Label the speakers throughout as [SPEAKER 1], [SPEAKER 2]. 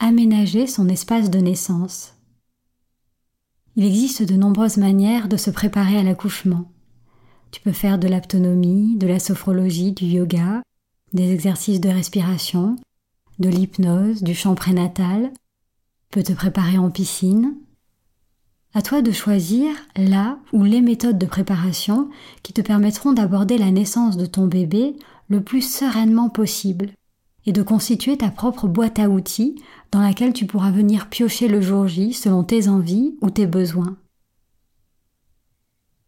[SPEAKER 1] Aménager son espace de naissance. Il existe de nombreuses manières de se préparer à l'accouchement. Tu peux faire de l'aptonomie, de la sophrologie, du yoga, des exercices de respiration, de l'hypnose, du chant prénatal. Tu peux te préparer en piscine. À toi de choisir la ou les méthodes de préparation qui te permettront d'aborder la naissance de ton bébé le plus sereinement possible et de constituer ta propre boîte à outils dans laquelle tu pourras venir piocher le jour J selon tes envies ou tes besoins.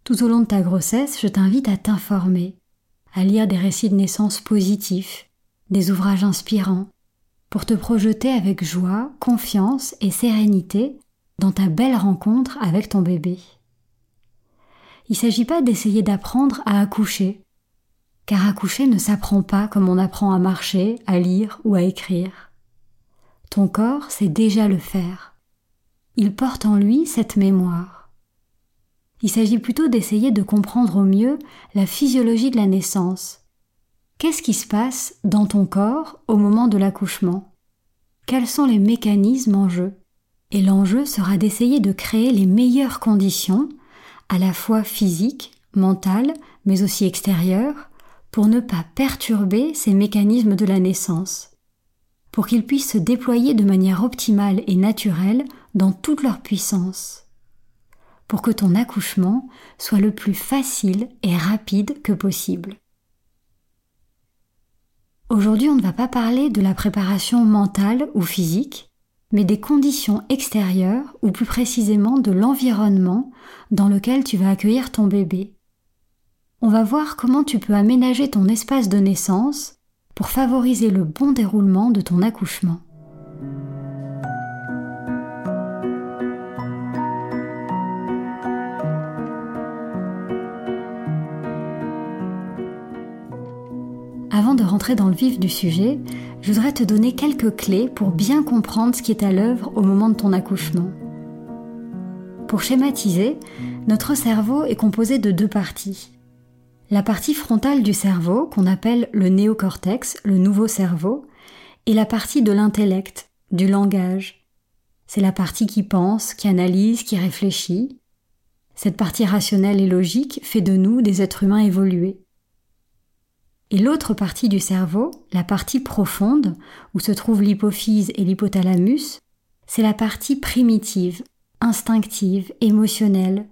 [SPEAKER 1] Tout au long de ta grossesse, je t'invite à t'informer, à lire des récits de naissance positifs, des ouvrages inspirants, pour te projeter avec joie, confiance et sérénité dans ta belle rencontre avec ton bébé. Il ne s'agit pas d'essayer d'apprendre à accoucher, car accoucher ne s'apprend pas comme on apprend à marcher, à lire ou à écrire. Ton corps sait déjà le faire. Il porte en lui cette mémoire. Il s'agit plutôt d'essayer de comprendre au mieux la physiologie de la naissance. Qu'est-ce qui se passe dans ton corps au moment de l'accouchement? Quels sont les mécanismes en jeu? Et l'enjeu sera d'essayer de créer les meilleures conditions, à la fois physiques, mentales, mais aussi extérieures, pour ne pas perturber ces mécanismes de la naissance, pour qu'ils puissent se déployer de manière optimale et naturelle dans toute leur puissance, pour que ton accouchement soit le plus facile et rapide que possible. Aujourd'hui, on ne va pas parler de la préparation mentale ou physique, mais des conditions extérieures ou plus précisément de l'environnement dans lequel tu vas accueillir ton bébé on va voir comment tu peux aménager ton espace de naissance pour favoriser le bon déroulement de ton accouchement. Avant de rentrer dans le vif du sujet, je voudrais te donner quelques clés pour bien comprendre ce qui est à l'œuvre au moment de ton accouchement. Pour schématiser, notre cerveau est composé de deux parties la partie frontale du cerveau, qu'on appelle le néocortex, le nouveau cerveau, et la partie de l'intellect, du langage. C'est la partie qui pense, qui analyse, qui réfléchit. Cette partie rationnelle et logique fait de nous des êtres humains évolués. Et l'autre partie du cerveau, la partie profonde, où se trouvent l'hypophyse et l'hypothalamus, c'est la partie primitive, instinctive, émotionnelle,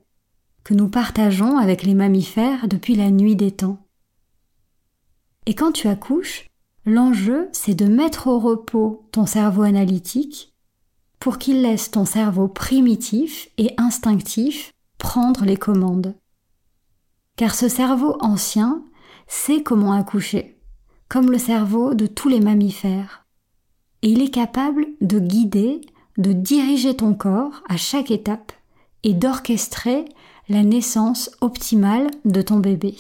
[SPEAKER 1] que nous partageons avec les mammifères depuis la nuit des temps. Et quand tu accouches, l'enjeu c'est de mettre au repos ton cerveau analytique pour qu'il laisse ton cerveau primitif et instinctif prendre les commandes. Car ce cerveau ancien sait comment accoucher, comme le cerveau de tous les mammifères. Et il est capable de guider, de diriger ton corps à chaque étape et d'orchestrer la naissance optimale de ton bébé.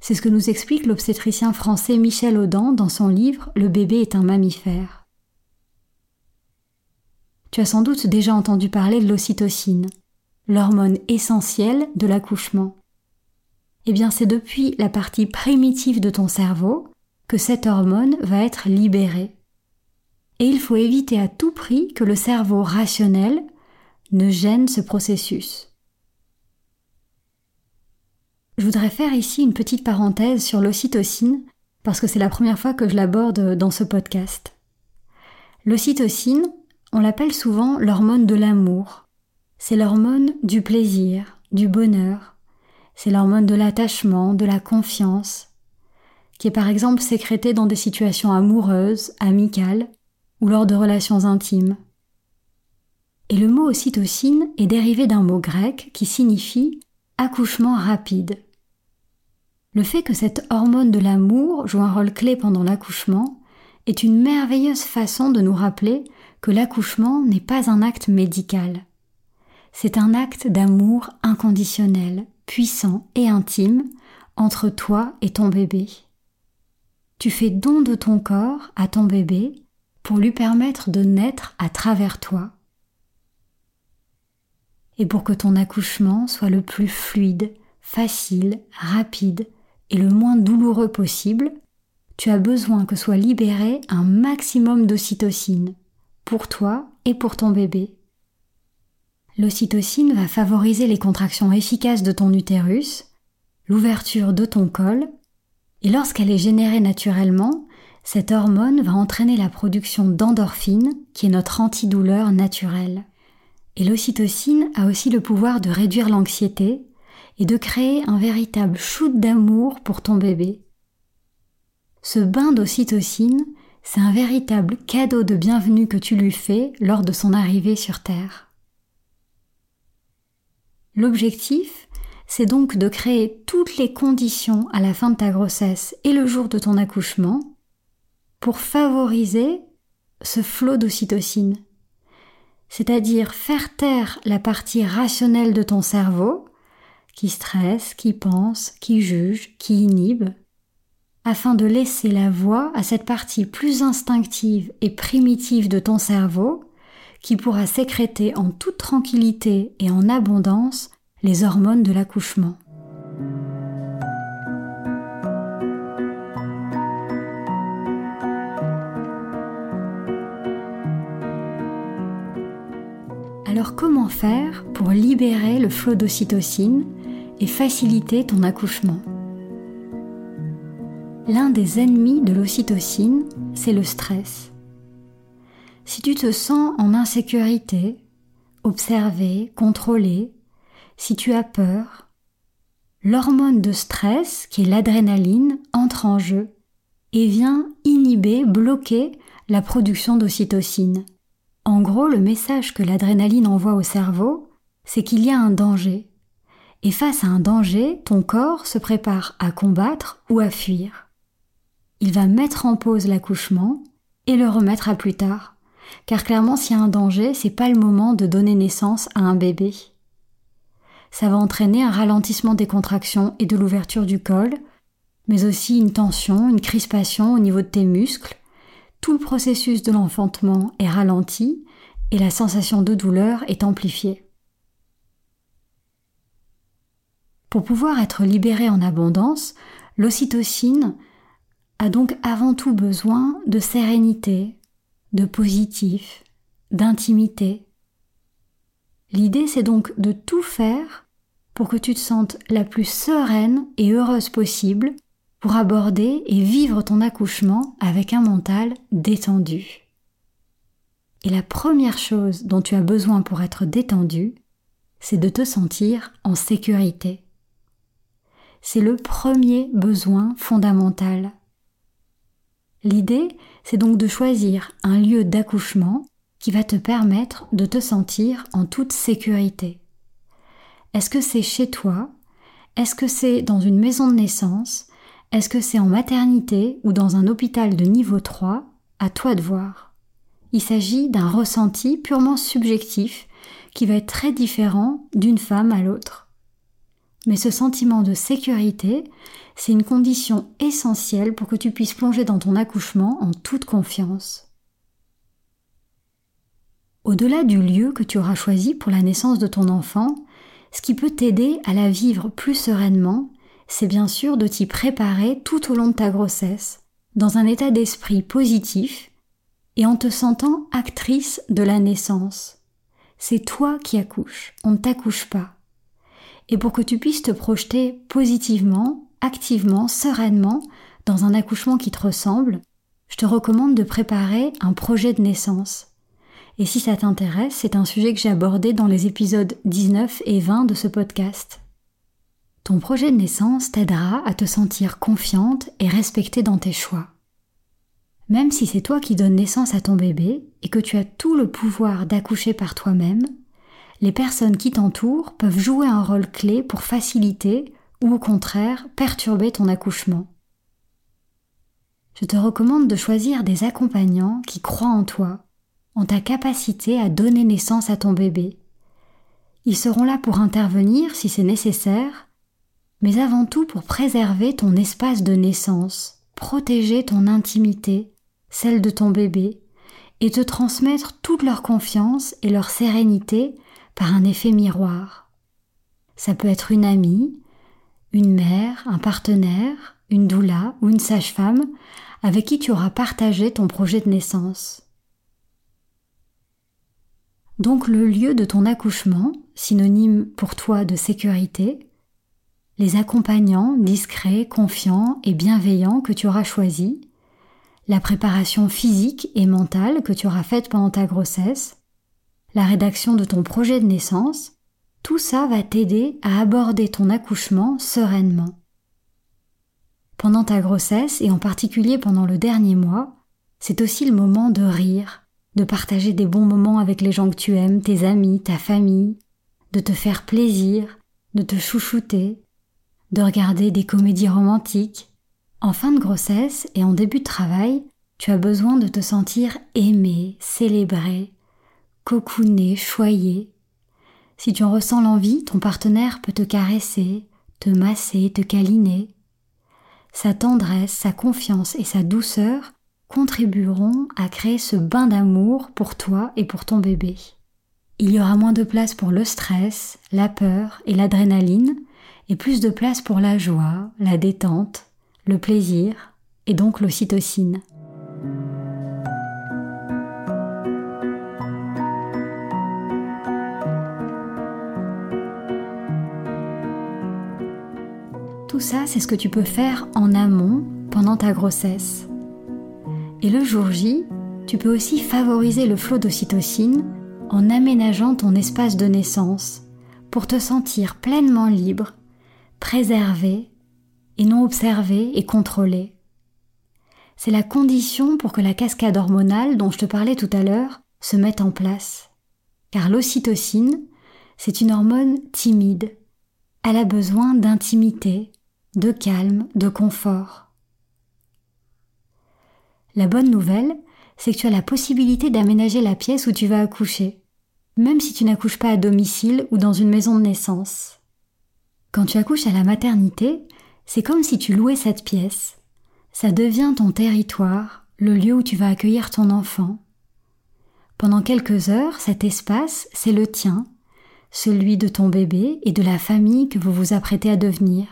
[SPEAKER 1] C'est ce que nous explique l'obstétricien français Michel Audin dans son livre Le bébé est un mammifère. Tu as sans doute déjà entendu parler de l'ocytocine, l'hormone essentielle de l'accouchement. Eh bien, c'est depuis la partie primitive de ton cerveau que cette hormone va être libérée. Et il faut éviter à tout prix que le cerveau rationnel ne gêne ce processus. Je voudrais faire ici une petite parenthèse sur l'ocytocine parce que c'est la première fois que je l'aborde dans ce podcast. L'ocytocine, on l'appelle souvent l'hormone de l'amour. C'est l'hormone du plaisir, du bonheur. C'est l'hormone de l'attachement, de la confiance, qui est par exemple sécrétée dans des situations amoureuses, amicales ou lors de relations intimes. Et le mot ocytocine est dérivé d'un mot grec qui signifie accouchement rapide. Le fait que cette hormone de l'amour joue un rôle clé pendant l'accouchement est une merveilleuse façon de nous rappeler que l'accouchement n'est pas un acte médical. C'est un acte d'amour inconditionnel, puissant et intime entre toi et ton bébé. Tu fais don de ton corps à ton bébé pour lui permettre de naître à travers toi. Et pour que ton accouchement soit le plus fluide, facile, rapide et le moins douloureux possible, tu as besoin que soit libéré un maximum d'ocytocine pour toi et pour ton bébé. L'ocytocine va favoriser les contractions efficaces de ton utérus, l'ouverture de ton col, et lorsqu'elle est générée naturellement, cette hormone va entraîner la production d'endorphine, qui est notre antidouleur naturelle. Et l'ocytocine a aussi le pouvoir de réduire l'anxiété et de créer un véritable shoot d'amour pour ton bébé. Ce bain d'ocytocine, c'est un véritable cadeau de bienvenue que tu lui fais lors de son arrivée sur Terre. L'objectif, c'est donc de créer toutes les conditions à la fin de ta grossesse et le jour de ton accouchement pour favoriser ce flot d'ocytocine, c'est-à-dire faire taire la partie rationnelle de ton cerveau, qui stresse, qui pense, qui juge, qui inhibe, afin de laisser la voix à cette partie plus instinctive et primitive de ton cerveau, qui pourra sécréter en toute tranquillité et en abondance les hormones de l'accouchement. Alors comment faire pour libérer le flot d'ocytocine et faciliter ton accouchement? L'un des ennemis de l'ocytocine, c'est le stress. Si tu te sens en insécurité, observé, contrôlé, si tu as peur, l'hormone de stress, qui est l'adrénaline, entre en jeu et vient inhiber, bloquer la production d'ocytocine. En gros, le message que l'adrénaline envoie au cerveau, c'est qu'il y a un danger. Et face à un danger, ton corps se prépare à combattre ou à fuir. Il va mettre en pause l'accouchement et le remettre à plus tard. Car clairement, s'il y a un danger, c'est pas le moment de donner naissance à un bébé. Ça va entraîner un ralentissement des contractions et de l'ouverture du col, mais aussi une tension, une crispation au niveau de tes muscles, tout le processus de l'enfantement est ralenti et la sensation de douleur est amplifiée. Pour pouvoir être libéré en abondance, l'ocytocine a donc avant tout besoin de sérénité, de positif, d'intimité. L'idée c'est donc de tout faire pour que tu te sentes la plus sereine et heureuse possible pour aborder et vivre ton accouchement avec un mental détendu. Et la première chose dont tu as besoin pour être détendu, c'est de te sentir en sécurité. C'est le premier besoin fondamental. L'idée, c'est donc de choisir un lieu d'accouchement qui va te permettre de te sentir en toute sécurité. Est-ce que c'est chez toi? Est-ce que c'est dans une maison de naissance? Est-ce que c'est en maternité ou dans un hôpital de niveau 3 À toi de voir. Il s'agit d'un ressenti purement subjectif qui va être très différent d'une femme à l'autre. Mais ce sentiment de sécurité, c'est une condition essentielle pour que tu puisses plonger dans ton accouchement en toute confiance. Au-delà du lieu que tu auras choisi pour la naissance de ton enfant, ce qui peut t'aider à la vivre plus sereinement, c'est bien sûr de t'y préparer tout au long de ta grossesse, dans un état d'esprit positif et en te sentant actrice de la naissance. C'est toi qui accouches, on ne t'accouche pas. Et pour que tu puisses te projeter positivement, activement, sereinement dans un accouchement qui te ressemble, je te recommande de préparer un projet de naissance. Et si ça t'intéresse, c'est un sujet que j'ai abordé dans les épisodes 19 et 20 de ce podcast. Ton projet de naissance t'aidera à te sentir confiante et respectée dans tes choix. Même si c'est toi qui donnes naissance à ton bébé et que tu as tout le pouvoir d'accoucher par toi-même, les personnes qui t'entourent peuvent jouer un rôle clé pour faciliter ou au contraire perturber ton accouchement. Je te recommande de choisir des accompagnants qui croient en toi, en ta capacité à donner naissance à ton bébé. Ils seront là pour intervenir si c'est nécessaire, mais avant tout pour préserver ton espace de naissance, protéger ton intimité, celle de ton bébé, et te transmettre toute leur confiance et leur sérénité par un effet miroir. Ça peut être une amie, une mère, un partenaire, une doula ou une sage-femme avec qui tu auras partagé ton projet de naissance. Donc le lieu de ton accouchement, synonyme pour toi de sécurité, les accompagnants discrets, confiants et bienveillants que tu auras choisis, la préparation physique et mentale que tu auras faite pendant ta grossesse, la rédaction de ton projet de naissance, tout ça va t'aider à aborder ton accouchement sereinement. Pendant ta grossesse et en particulier pendant le dernier mois, c'est aussi le moment de rire, de partager des bons moments avec les gens que tu aimes, tes amis, ta famille, de te faire plaisir, de te chouchouter, de regarder des comédies romantiques, en fin de grossesse et en début de travail, tu as besoin de te sentir aimé, célébré, cocooné, choyé. Si tu en ressens l'envie, ton partenaire peut te caresser, te masser, te câliner. Sa tendresse, sa confiance et sa douceur contribueront à créer ce bain d'amour pour toi et pour ton bébé. Il y aura moins de place pour le stress, la peur et l'adrénaline, et plus de place pour la joie, la détente, le plaisir et donc l'ocytocine. Tout ça, c'est ce que tu peux faire en amont pendant ta grossesse. Et le jour J, tu peux aussi favoriser le flot d'ocytocine en aménageant ton espace de naissance pour te sentir pleinement libre, préservé et non observé et contrôlé. C'est la condition pour que la cascade hormonale dont je te parlais tout à l'heure se mette en place. Car l'ocytocine, c'est une hormone timide. Elle a besoin d'intimité, de calme, de confort. La bonne nouvelle, c'est que tu as la possibilité d'aménager la pièce où tu vas accoucher, même si tu n'accouches pas à domicile ou dans une maison de naissance. Quand tu accouches à la maternité, c'est comme si tu louais cette pièce. Ça devient ton territoire, le lieu où tu vas accueillir ton enfant. Pendant quelques heures, cet espace, c'est le tien, celui de ton bébé et de la famille que vous vous apprêtez à devenir.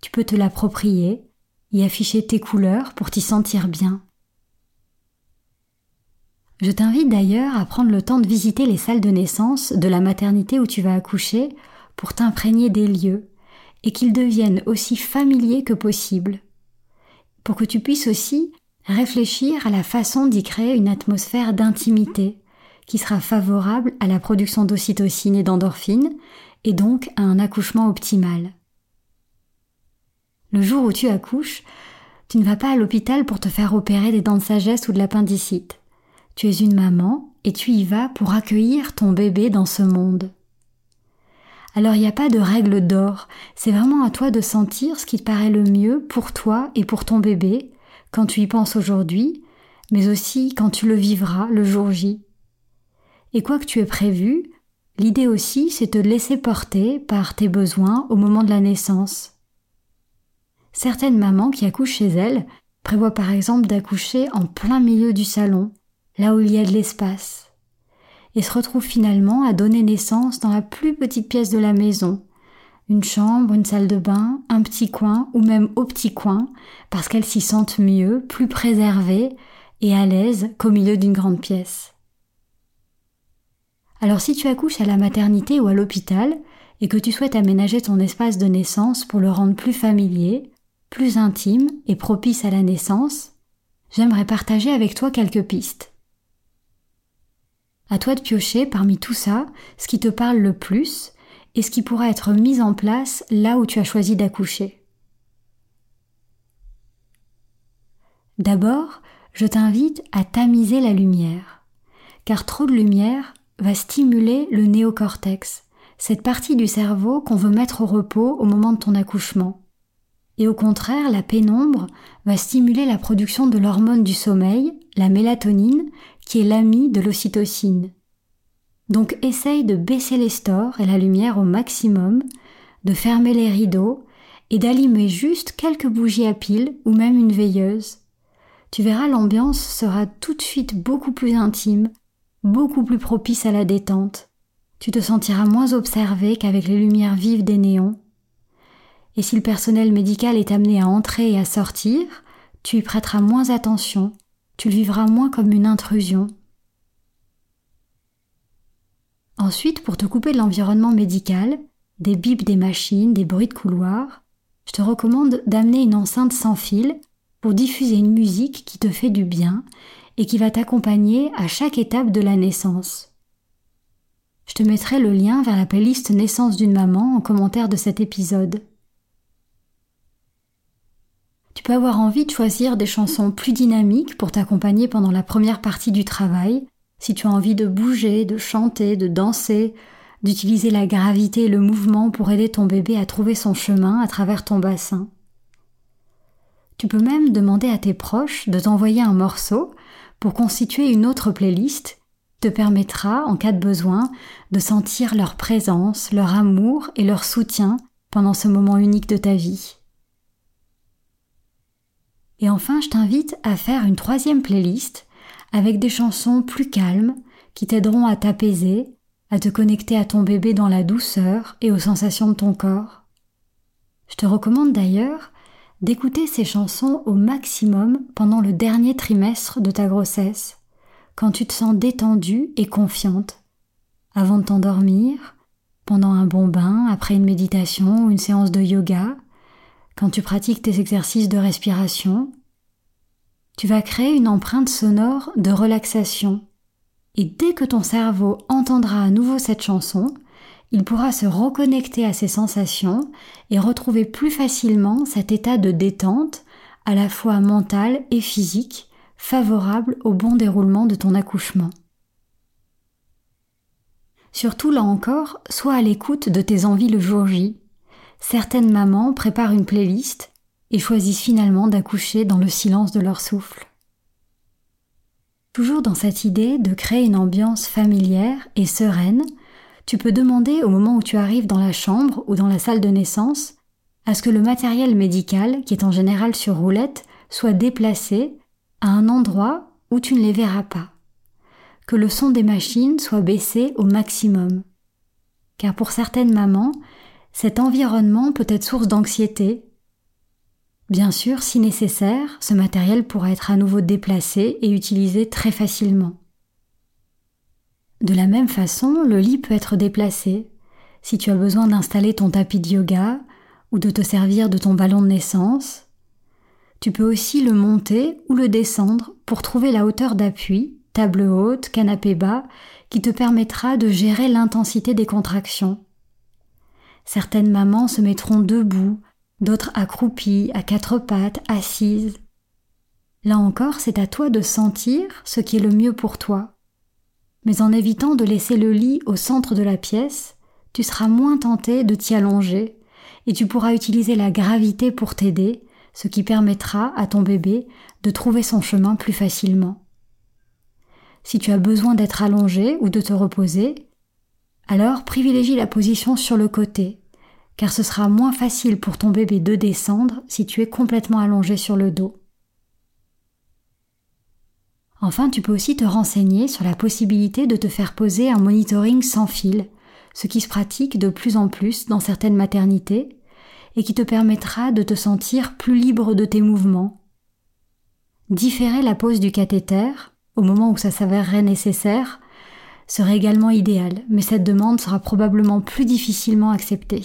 [SPEAKER 1] Tu peux te l'approprier, y afficher tes couleurs pour t'y sentir bien. Je t'invite d'ailleurs à prendre le temps de visiter les salles de naissance de la maternité où tu vas accoucher pour t'imprégner des lieux, et qu'ils deviennent aussi familiers que possible, pour que tu puisses aussi réfléchir à la façon d'y créer une atmosphère d'intimité qui sera favorable à la production d'ocytocine et d'endorphine et donc à un accouchement optimal. Le jour où tu accouches, tu ne vas pas à l'hôpital pour te faire opérer des dents de sagesse ou de l'appendicite. Tu es une maman et tu y vas pour accueillir ton bébé dans ce monde. Alors il n'y a pas de règle d'or, c'est vraiment à toi de sentir ce qui te paraît le mieux pour toi et pour ton bébé, quand tu y penses aujourd'hui, mais aussi quand tu le vivras le jour J. Et quoi que tu aies prévu, L'idée aussi, c'est de te laisser porter par tes besoins au moment de la naissance. Certaines mamans qui accouchent chez elles prévoient par exemple d'accoucher en plein milieu du salon, là où il y a de l'espace, et se retrouvent finalement à donner naissance dans la plus petite pièce de la maison, une chambre, une salle de bain, un petit coin ou même au petit coin, parce qu'elles s'y sentent mieux, plus préservées et à l'aise qu'au milieu d'une grande pièce. Alors si tu accouches à la maternité ou à l'hôpital et que tu souhaites aménager ton espace de naissance pour le rendre plus familier, plus intime et propice à la naissance, j'aimerais partager avec toi quelques pistes. À toi de piocher parmi tout ça ce qui te parle le plus et ce qui pourra être mis en place là où tu as choisi d'accoucher. D'abord, je t'invite à tamiser la lumière, car trop de lumière va stimuler le néocortex, cette partie du cerveau qu'on veut mettre au repos au moment de ton accouchement. Et au contraire, la pénombre va stimuler la production de l'hormone du sommeil, la mélatonine, qui est l'ami de l'ocytocine. Donc essaye de baisser les stores et la lumière au maximum, de fermer les rideaux et d'allumer juste quelques bougies à piles ou même une veilleuse. Tu verras l'ambiance sera tout de suite beaucoup plus intime, beaucoup plus propice à la détente. Tu te sentiras moins observé qu'avec les lumières vives des néons. Et si le personnel médical est amené à entrer et à sortir, tu y prêteras moins attention, tu le vivras moins comme une intrusion. Ensuite, pour te couper de l'environnement médical, des bips des machines, des bruits de couloir, je te recommande d'amener une enceinte sans fil pour diffuser une musique qui te fait du bien et qui va t'accompagner à chaque étape de la naissance. Je te mettrai le lien vers la playlist Naissance d'une maman en commentaire de cet épisode. Tu peux avoir envie de choisir des chansons plus dynamiques pour t'accompagner pendant la première partie du travail, si tu as envie de bouger, de chanter, de danser, d'utiliser la gravité et le mouvement pour aider ton bébé à trouver son chemin à travers ton bassin. Tu peux même demander à tes proches de t'envoyer un morceau pour constituer une autre playlist te permettra, en cas de besoin, de sentir leur présence, leur amour et leur soutien pendant ce moment unique de ta vie. Et enfin, je t'invite à faire une troisième playlist avec des chansons plus calmes qui t'aideront à t'apaiser, à te connecter à ton bébé dans la douceur et aux sensations de ton corps. Je te recommande d'ailleurs d'écouter ces chansons au maximum pendant le dernier trimestre de ta grossesse, quand tu te sens détendue et confiante, avant de t'endormir, pendant un bon bain, après une méditation ou une séance de yoga, quand tu pratiques tes exercices de respiration, tu vas créer une empreinte sonore de relaxation. Et dès que ton cerveau entendra à nouveau cette chanson, il pourra se reconnecter à ses sensations et retrouver plus facilement cet état de détente, à la fois mental et physique, favorable au bon déroulement de ton accouchement. Surtout là encore, sois à l'écoute de tes envies le jour J. Certaines mamans préparent une playlist et choisissent finalement d'accoucher dans le silence de leur souffle. Toujours dans cette idée de créer une ambiance familière et sereine, tu peux demander au moment où tu arrives dans la chambre ou dans la salle de naissance à ce que le matériel médical, qui est en général sur roulette, soit déplacé à un endroit où tu ne les verras pas. Que le son des machines soit baissé au maximum. Car pour certaines mamans, cet environnement peut être source d'anxiété. Bien sûr, si nécessaire, ce matériel pourra être à nouveau déplacé et utilisé très facilement. De la même façon, le lit peut être déplacé. Si tu as besoin d'installer ton tapis de yoga ou de te servir de ton ballon de naissance, tu peux aussi le monter ou le descendre pour trouver la hauteur d'appui, table haute, canapé bas, qui te permettra de gérer l'intensité des contractions. Certaines mamans se mettront debout, d'autres accroupies, à quatre pattes, assises. Là encore, c'est à toi de sentir ce qui est le mieux pour toi mais en évitant de laisser le lit au centre de la pièce, tu seras moins tenté de t'y allonger et tu pourras utiliser la gravité pour t'aider, ce qui permettra à ton bébé de trouver son chemin plus facilement. Si tu as besoin d'être allongé ou de te reposer, alors privilégie la position sur le côté, car ce sera moins facile pour ton bébé de descendre si tu es complètement allongé sur le dos. Enfin, tu peux aussi te renseigner sur la possibilité de te faire poser un monitoring sans fil, ce qui se pratique de plus en plus dans certaines maternités, et qui te permettra de te sentir plus libre de tes mouvements. Différer la pose du cathéter, au moment où ça s'avérerait nécessaire, serait également idéal, mais cette demande sera probablement plus difficilement acceptée.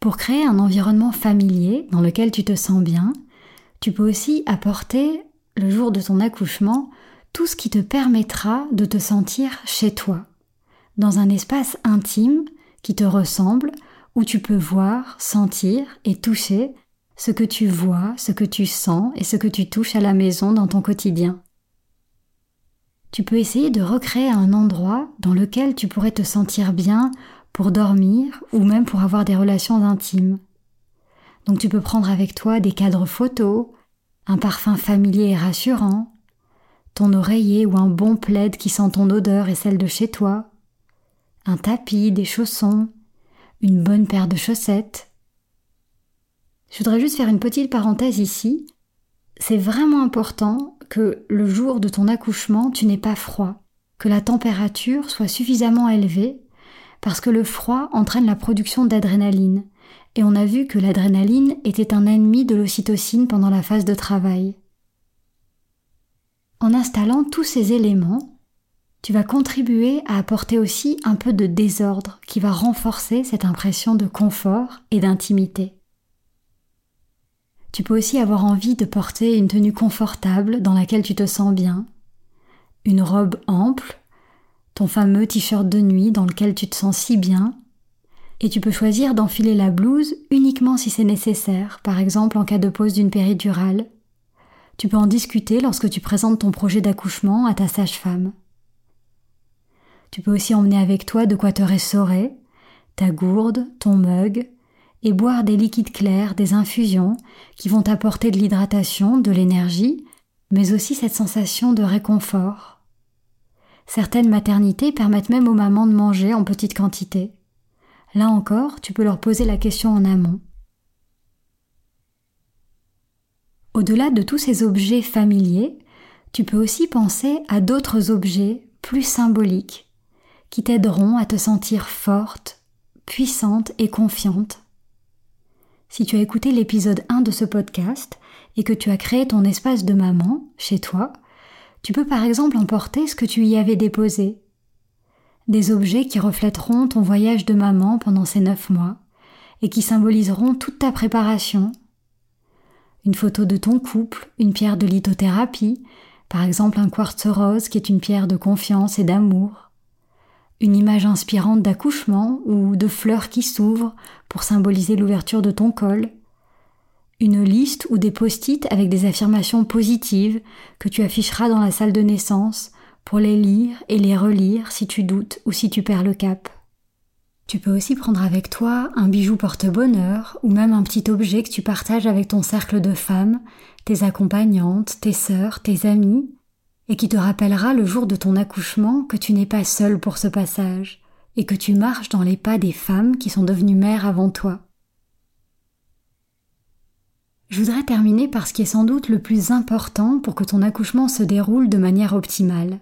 [SPEAKER 1] Pour créer un environnement familier dans lequel tu te sens bien, tu peux aussi apporter, le jour de ton accouchement, tout ce qui te permettra de te sentir chez toi, dans un espace intime qui te ressemble, où tu peux voir, sentir et toucher ce que tu vois, ce que tu sens et ce que tu touches à la maison dans ton quotidien. Tu peux essayer de recréer un endroit dans lequel tu pourrais te sentir bien pour dormir ou même pour avoir des relations intimes. Donc tu peux prendre avec toi des cadres photos, un parfum familier et rassurant, ton oreiller ou un bon plaid qui sent ton odeur et celle de chez toi, un tapis, des chaussons, une bonne paire de chaussettes. Je voudrais juste faire une petite parenthèse ici. C'est vraiment important que le jour de ton accouchement, tu n'aies pas froid, que la température soit suffisamment élevée, parce que le froid entraîne la production d'adrénaline, et on a vu que l'adrénaline était un ennemi de l'ocytocine pendant la phase de travail. En installant tous ces éléments, tu vas contribuer à apporter aussi un peu de désordre qui va renforcer cette impression de confort et d'intimité. Tu peux aussi avoir envie de porter une tenue confortable dans laquelle tu te sens bien, une robe ample, ton fameux t-shirt de nuit dans lequel tu te sens si bien et tu peux choisir d'enfiler la blouse uniquement si c'est nécessaire, par exemple en cas de pose d'une péridurale. Tu peux en discuter lorsque tu présentes ton projet d'accouchement à ta sage-femme. Tu peux aussi emmener avec toi de quoi te restaurer, ta gourde, ton mug, et boire des liquides clairs, des infusions qui vont t'apporter de l'hydratation, de l'énergie, mais aussi cette sensation de réconfort. Certaines maternités permettent même aux mamans de manger en petite quantité. Là encore, tu peux leur poser la question en amont. Au-delà de tous ces objets familiers, tu peux aussi penser à d'autres objets plus symboliques qui t'aideront à te sentir forte, puissante et confiante. Si tu as écouté l'épisode 1 de ce podcast et que tu as créé ton espace de maman chez toi, tu peux par exemple emporter ce que tu y avais déposé, des objets qui reflèteront ton voyage de maman pendant ces neuf mois et qui symboliseront toute ta préparation. Une photo de ton couple, une pierre de lithothérapie, par exemple un quartz rose qui est une pierre de confiance et d'amour, une image inspirante d'accouchement ou de fleurs qui s'ouvrent pour symboliser l'ouverture de ton col, une liste ou des post-it avec des affirmations positives que tu afficheras dans la salle de naissance pour les lire et les relire si tu doutes ou si tu perds le cap. Tu peux aussi prendre avec toi un bijou porte-bonheur ou même un petit objet que tu partages avec ton cercle de femmes, tes accompagnantes, tes sœurs, tes amis, et qui te rappellera le jour de ton accouchement que tu n'es pas seule pour ce passage et que tu marches dans les pas des femmes qui sont devenues mères avant toi. Je voudrais terminer par ce qui est sans doute le plus important pour que ton accouchement se déroule de manière optimale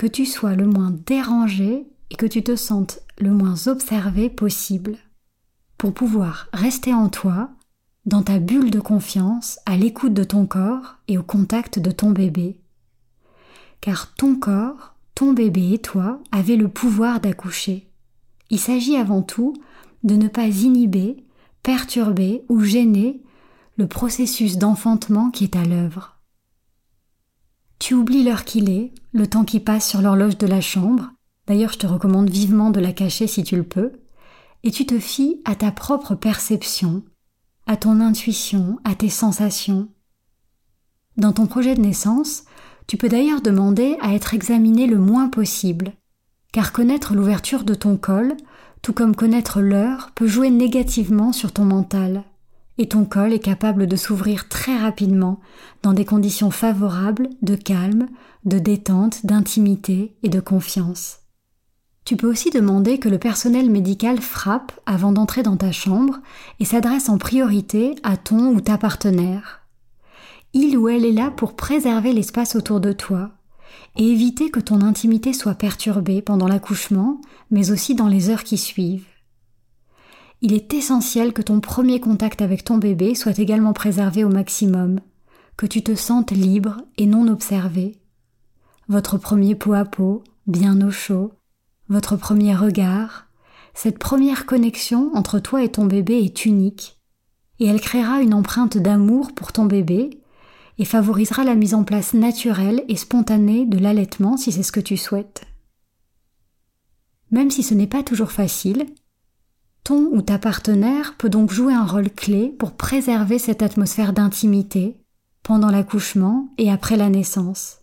[SPEAKER 1] que tu sois le moins dérangé et que tu te sentes le moins observé possible, pour pouvoir rester en toi, dans ta bulle de confiance, à l'écoute de ton corps et au contact de ton bébé. Car ton corps, ton bébé et toi avez le pouvoir d'accoucher. Il s'agit avant tout de ne pas inhiber, perturber ou gêner le processus d'enfantement qui est à l'œuvre. Tu oublies l'heure qu'il est, le temps qui passe sur l'horloge de la chambre, d'ailleurs je te recommande vivement de la cacher si tu le peux, et tu te fies à ta propre perception, à ton intuition, à tes sensations. Dans ton projet de naissance, tu peux d'ailleurs demander à être examiné le moins possible, car connaître l'ouverture de ton col, tout comme connaître l'heure, peut jouer négativement sur ton mental, et ton col est capable de s'ouvrir très rapidement dans des conditions favorables de calme, de détente, d'intimité et de confiance. Tu peux aussi demander que le personnel médical frappe avant d'entrer dans ta chambre et s'adresse en priorité à ton ou ta partenaire. Il ou elle est là pour préserver l'espace autour de toi et éviter que ton intimité soit perturbée pendant l'accouchement, mais aussi dans les heures qui suivent. Il est essentiel que ton premier contact avec ton bébé soit également préservé au maximum, que tu te sentes libre et non observé. Votre premier pot à pot, bien au chaud, votre premier regard, cette première connexion entre toi et ton bébé est unique, et elle créera une empreinte d'amour pour ton bébé et favorisera la mise en place naturelle et spontanée de l'allaitement si c'est ce que tu souhaites. Même si ce n'est pas toujours facile, ton ou ta partenaire peut donc jouer un rôle clé pour préserver cette atmosphère d'intimité pendant l'accouchement et après la naissance.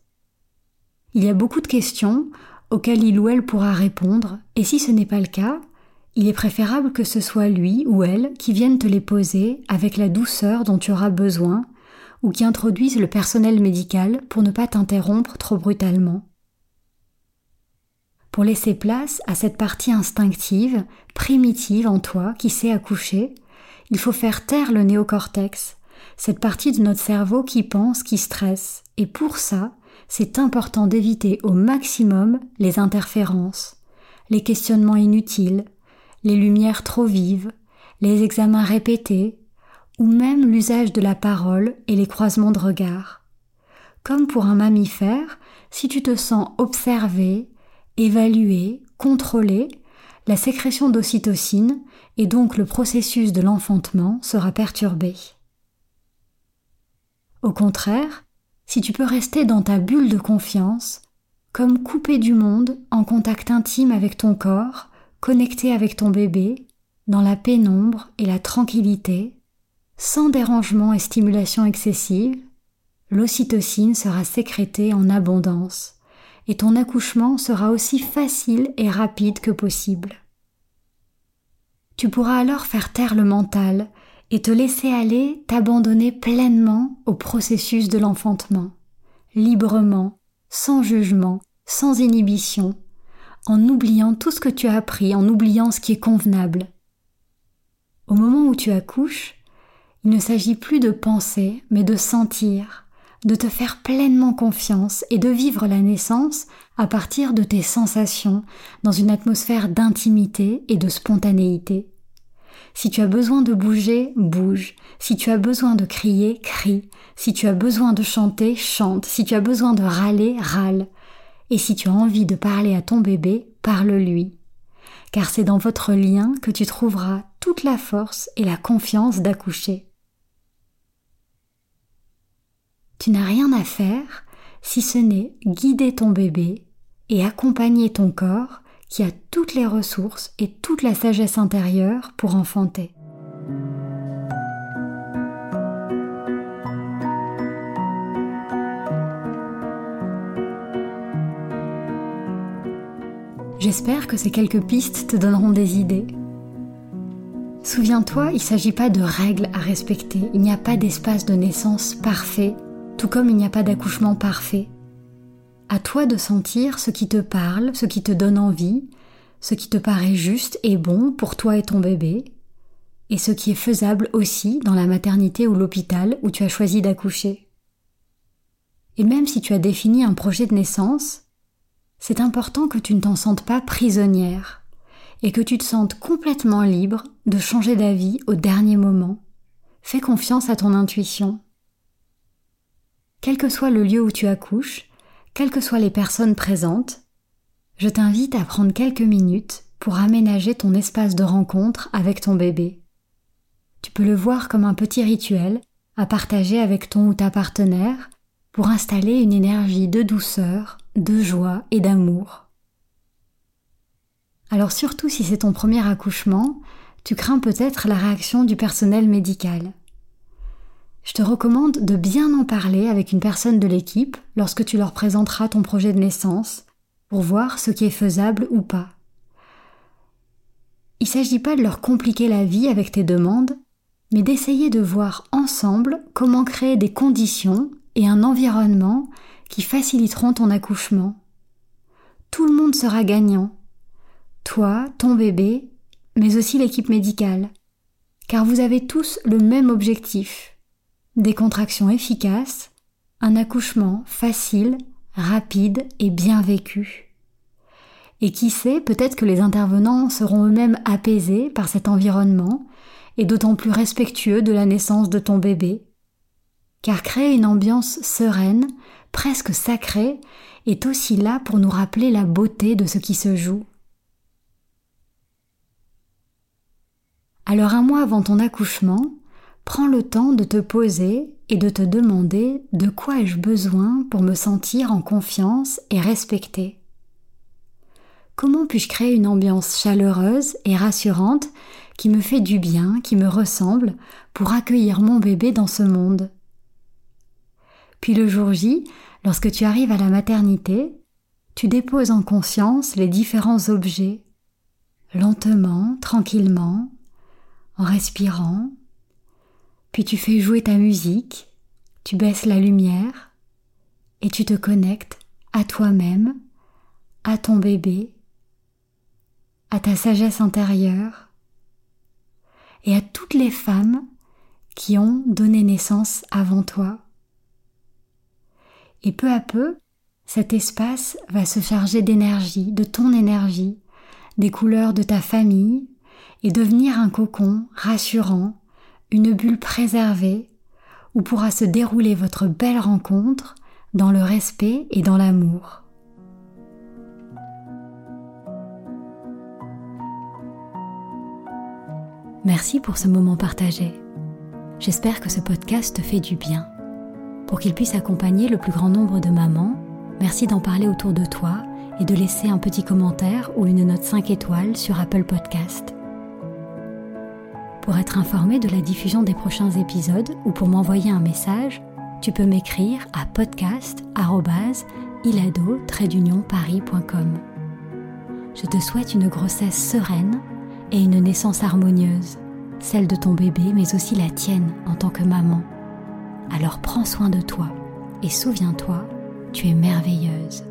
[SPEAKER 1] Il y a beaucoup de questions auquel il ou elle pourra répondre, et si ce n'est pas le cas, il est préférable que ce soit lui ou elle qui vienne te les poser avec la douceur dont tu auras besoin, ou qui introduise le personnel médical pour ne pas t'interrompre trop brutalement. Pour laisser place à cette partie instinctive, primitive en toi qui sait accoucher, il faut faire taire le néocortex, cette partie de notre cerveau qui pense, qui stresse, et pour ça, c'est important d'éviter au maximum les interférences, les questionnements inutiles, les lumières trop vives, les examens répétés, ou même l'usage de la parole et les croisements de regards. Comme pour un mammifère, si tu te sens observé, évalué, contrôlé, la sécrétion d'ocytocine et donc le processus de l'enfantement sera perturbé. Au contraire, si tu peux rester dans ta bulle de confiance, comme coupé du monde, en contact intime avec ton corps, connecté avec ton bébé, dans la pénombre et la tranquillité, sans dérangement et stimulation excessive, l'ocytocine sera sécrétée en abondance et ton accouchement sera aussi facile et rapide que possible. Tu pourras alors faire taire le mental et te laisser aller t'abandonner pleinement au processus de l'enfantement, librement, sans jugement, sans inhibition, en oubliant tout ce que tu as appris, en oubliant ce qui est convenable. Au moment où tu accouches, il ne s'agit plus de penser, mais de sentir, de te faire pleinement confiance et de vivre la naissance à partir de tes sensations, dans une atmosphère d'intimité et de spontanéité. Si tu as besoin de bouger, bouge. Si tu as besoin de crier, crie. Si tu as besoin de chanter, chante. Si tu as besoin de râler, râle. Et si tu as envie de parler à ton bébé, parle-lui. Car c'est dans votre lien que tu trouveras toute la force et la confiance d'accoucher. Tu n'as rien à faire si ce n'est guider ton bébé et accompagner ton corps qui a toutes les ressources et toute la sagesse intérieure pour enfanter. J'espère que ces quelques pistes te donneront des idées. Souviens-toi, il ne s'agit pas de règles à respecter, il n'y a pas d'espace de naissance parfait, tout comme il n'y a pas d'accouchement parfait. À toi de sentir ce qui te parle, ce qui te donne envie, ce qui te paraît juste et bon pour toi et ton bébé, et ce qui est faisable aussi dans la maternité ou l'hôpital où tu as choisi d'accoucher. Et même si tu as défini un projet de naissance, c'est important que tu ne t'en sentes pas prisonnière et que tu te sentes complètement libre de changer d'avis au dernier moment. Fais confiance à ton intuition. Quel que soit le lieu où tu accouches, quelles que soient les personnes présentes, je t'invite à prendre quelques minutes pour aménager ton espace de rencontre avec ton bébé. Tu peux le voir comme un petit rituel à partager avec ton ou ta partenaire pour installer une énergie de douceur, de joie et d'amour. Alors surtout si c'est ton premier accouchement, tu crains peut-être la réaction du personnel médical je te recommande de bien en parler avec une personne de l'équipe lorsque tu leur présenteras ton projet de naissance pour voir ce qui est faisable ou pas. Il ne s'agit pas de leur compliquer la vie avec tes demandes, mais d'essayer de voir ensemble comment créer des conditions et un environnement qui faciliteront ton accouchement. Tout le monde sera gagnant. Toi, ton bébé, mais aussi l'équipe médicale. Car vous avez tous le même objectif. Des contractions efficaces, un accouchement facile, rapide et bien vécu. Et qui sait, peut-être que les intervenants seront eux-mêmes apaisés par cet environnement et d'autant plus respectueux de la naissance de ton bébé. Car créer une ambiance sereine, presque sacrée, est aussi là pour nous rappeler la beauté de ce qui se joue. Alors un mois avant ton accouchement, prends le temps de te poser et de te demander de quoi ai-je besoin pour me sentir en confiance et respectée. Comment puis-je créer une ambiance chaleureuse et rassurante qui me fait du bien, qui me ressemble, pour accueillir mon bébé dans ce monde? Puis le jour J, lorsque tu arrives à la maternité, tu déposes en conscience les différents objets, lentement, tranquillement, en respirant, puis tu fais jouer ta musique, tu baisses la lumière et tu te connectes à toi-même, à ton bébé, à ta sagesse intérieure et à toutes les femmes qui ont donné naissance avant toi. Et peu à peu, cet espace va se charger d'énergie, de ton énergie, des couleurs de ta famille, et devenir un cocon rassurant, une bulle préservée, où pourra se dérouler votre belle rencontre dans le respect et dans l'amour. Merci pour ce moment partagé. J'espère que ce podcast te fait du bien. Pour qu'il puisse accompagner le plus grand nombre de mamans, merci d'en parler autour de toi et de laisser un petit commentaire ou une note 5 étoiles sur Apple Podcast. Pour être informé de la diffusion des prochains épisodes ou pour m'envoyer un message, tu peux m'écrire à podcast.ilado-paris.com. Je te souhaite une grossesse sereine et une naissance harmonieuse, celle de ton bébé mais aussi la tienne en tant que maman. Alors prends soin de toi et souviens-toi, tu es merveilleuse.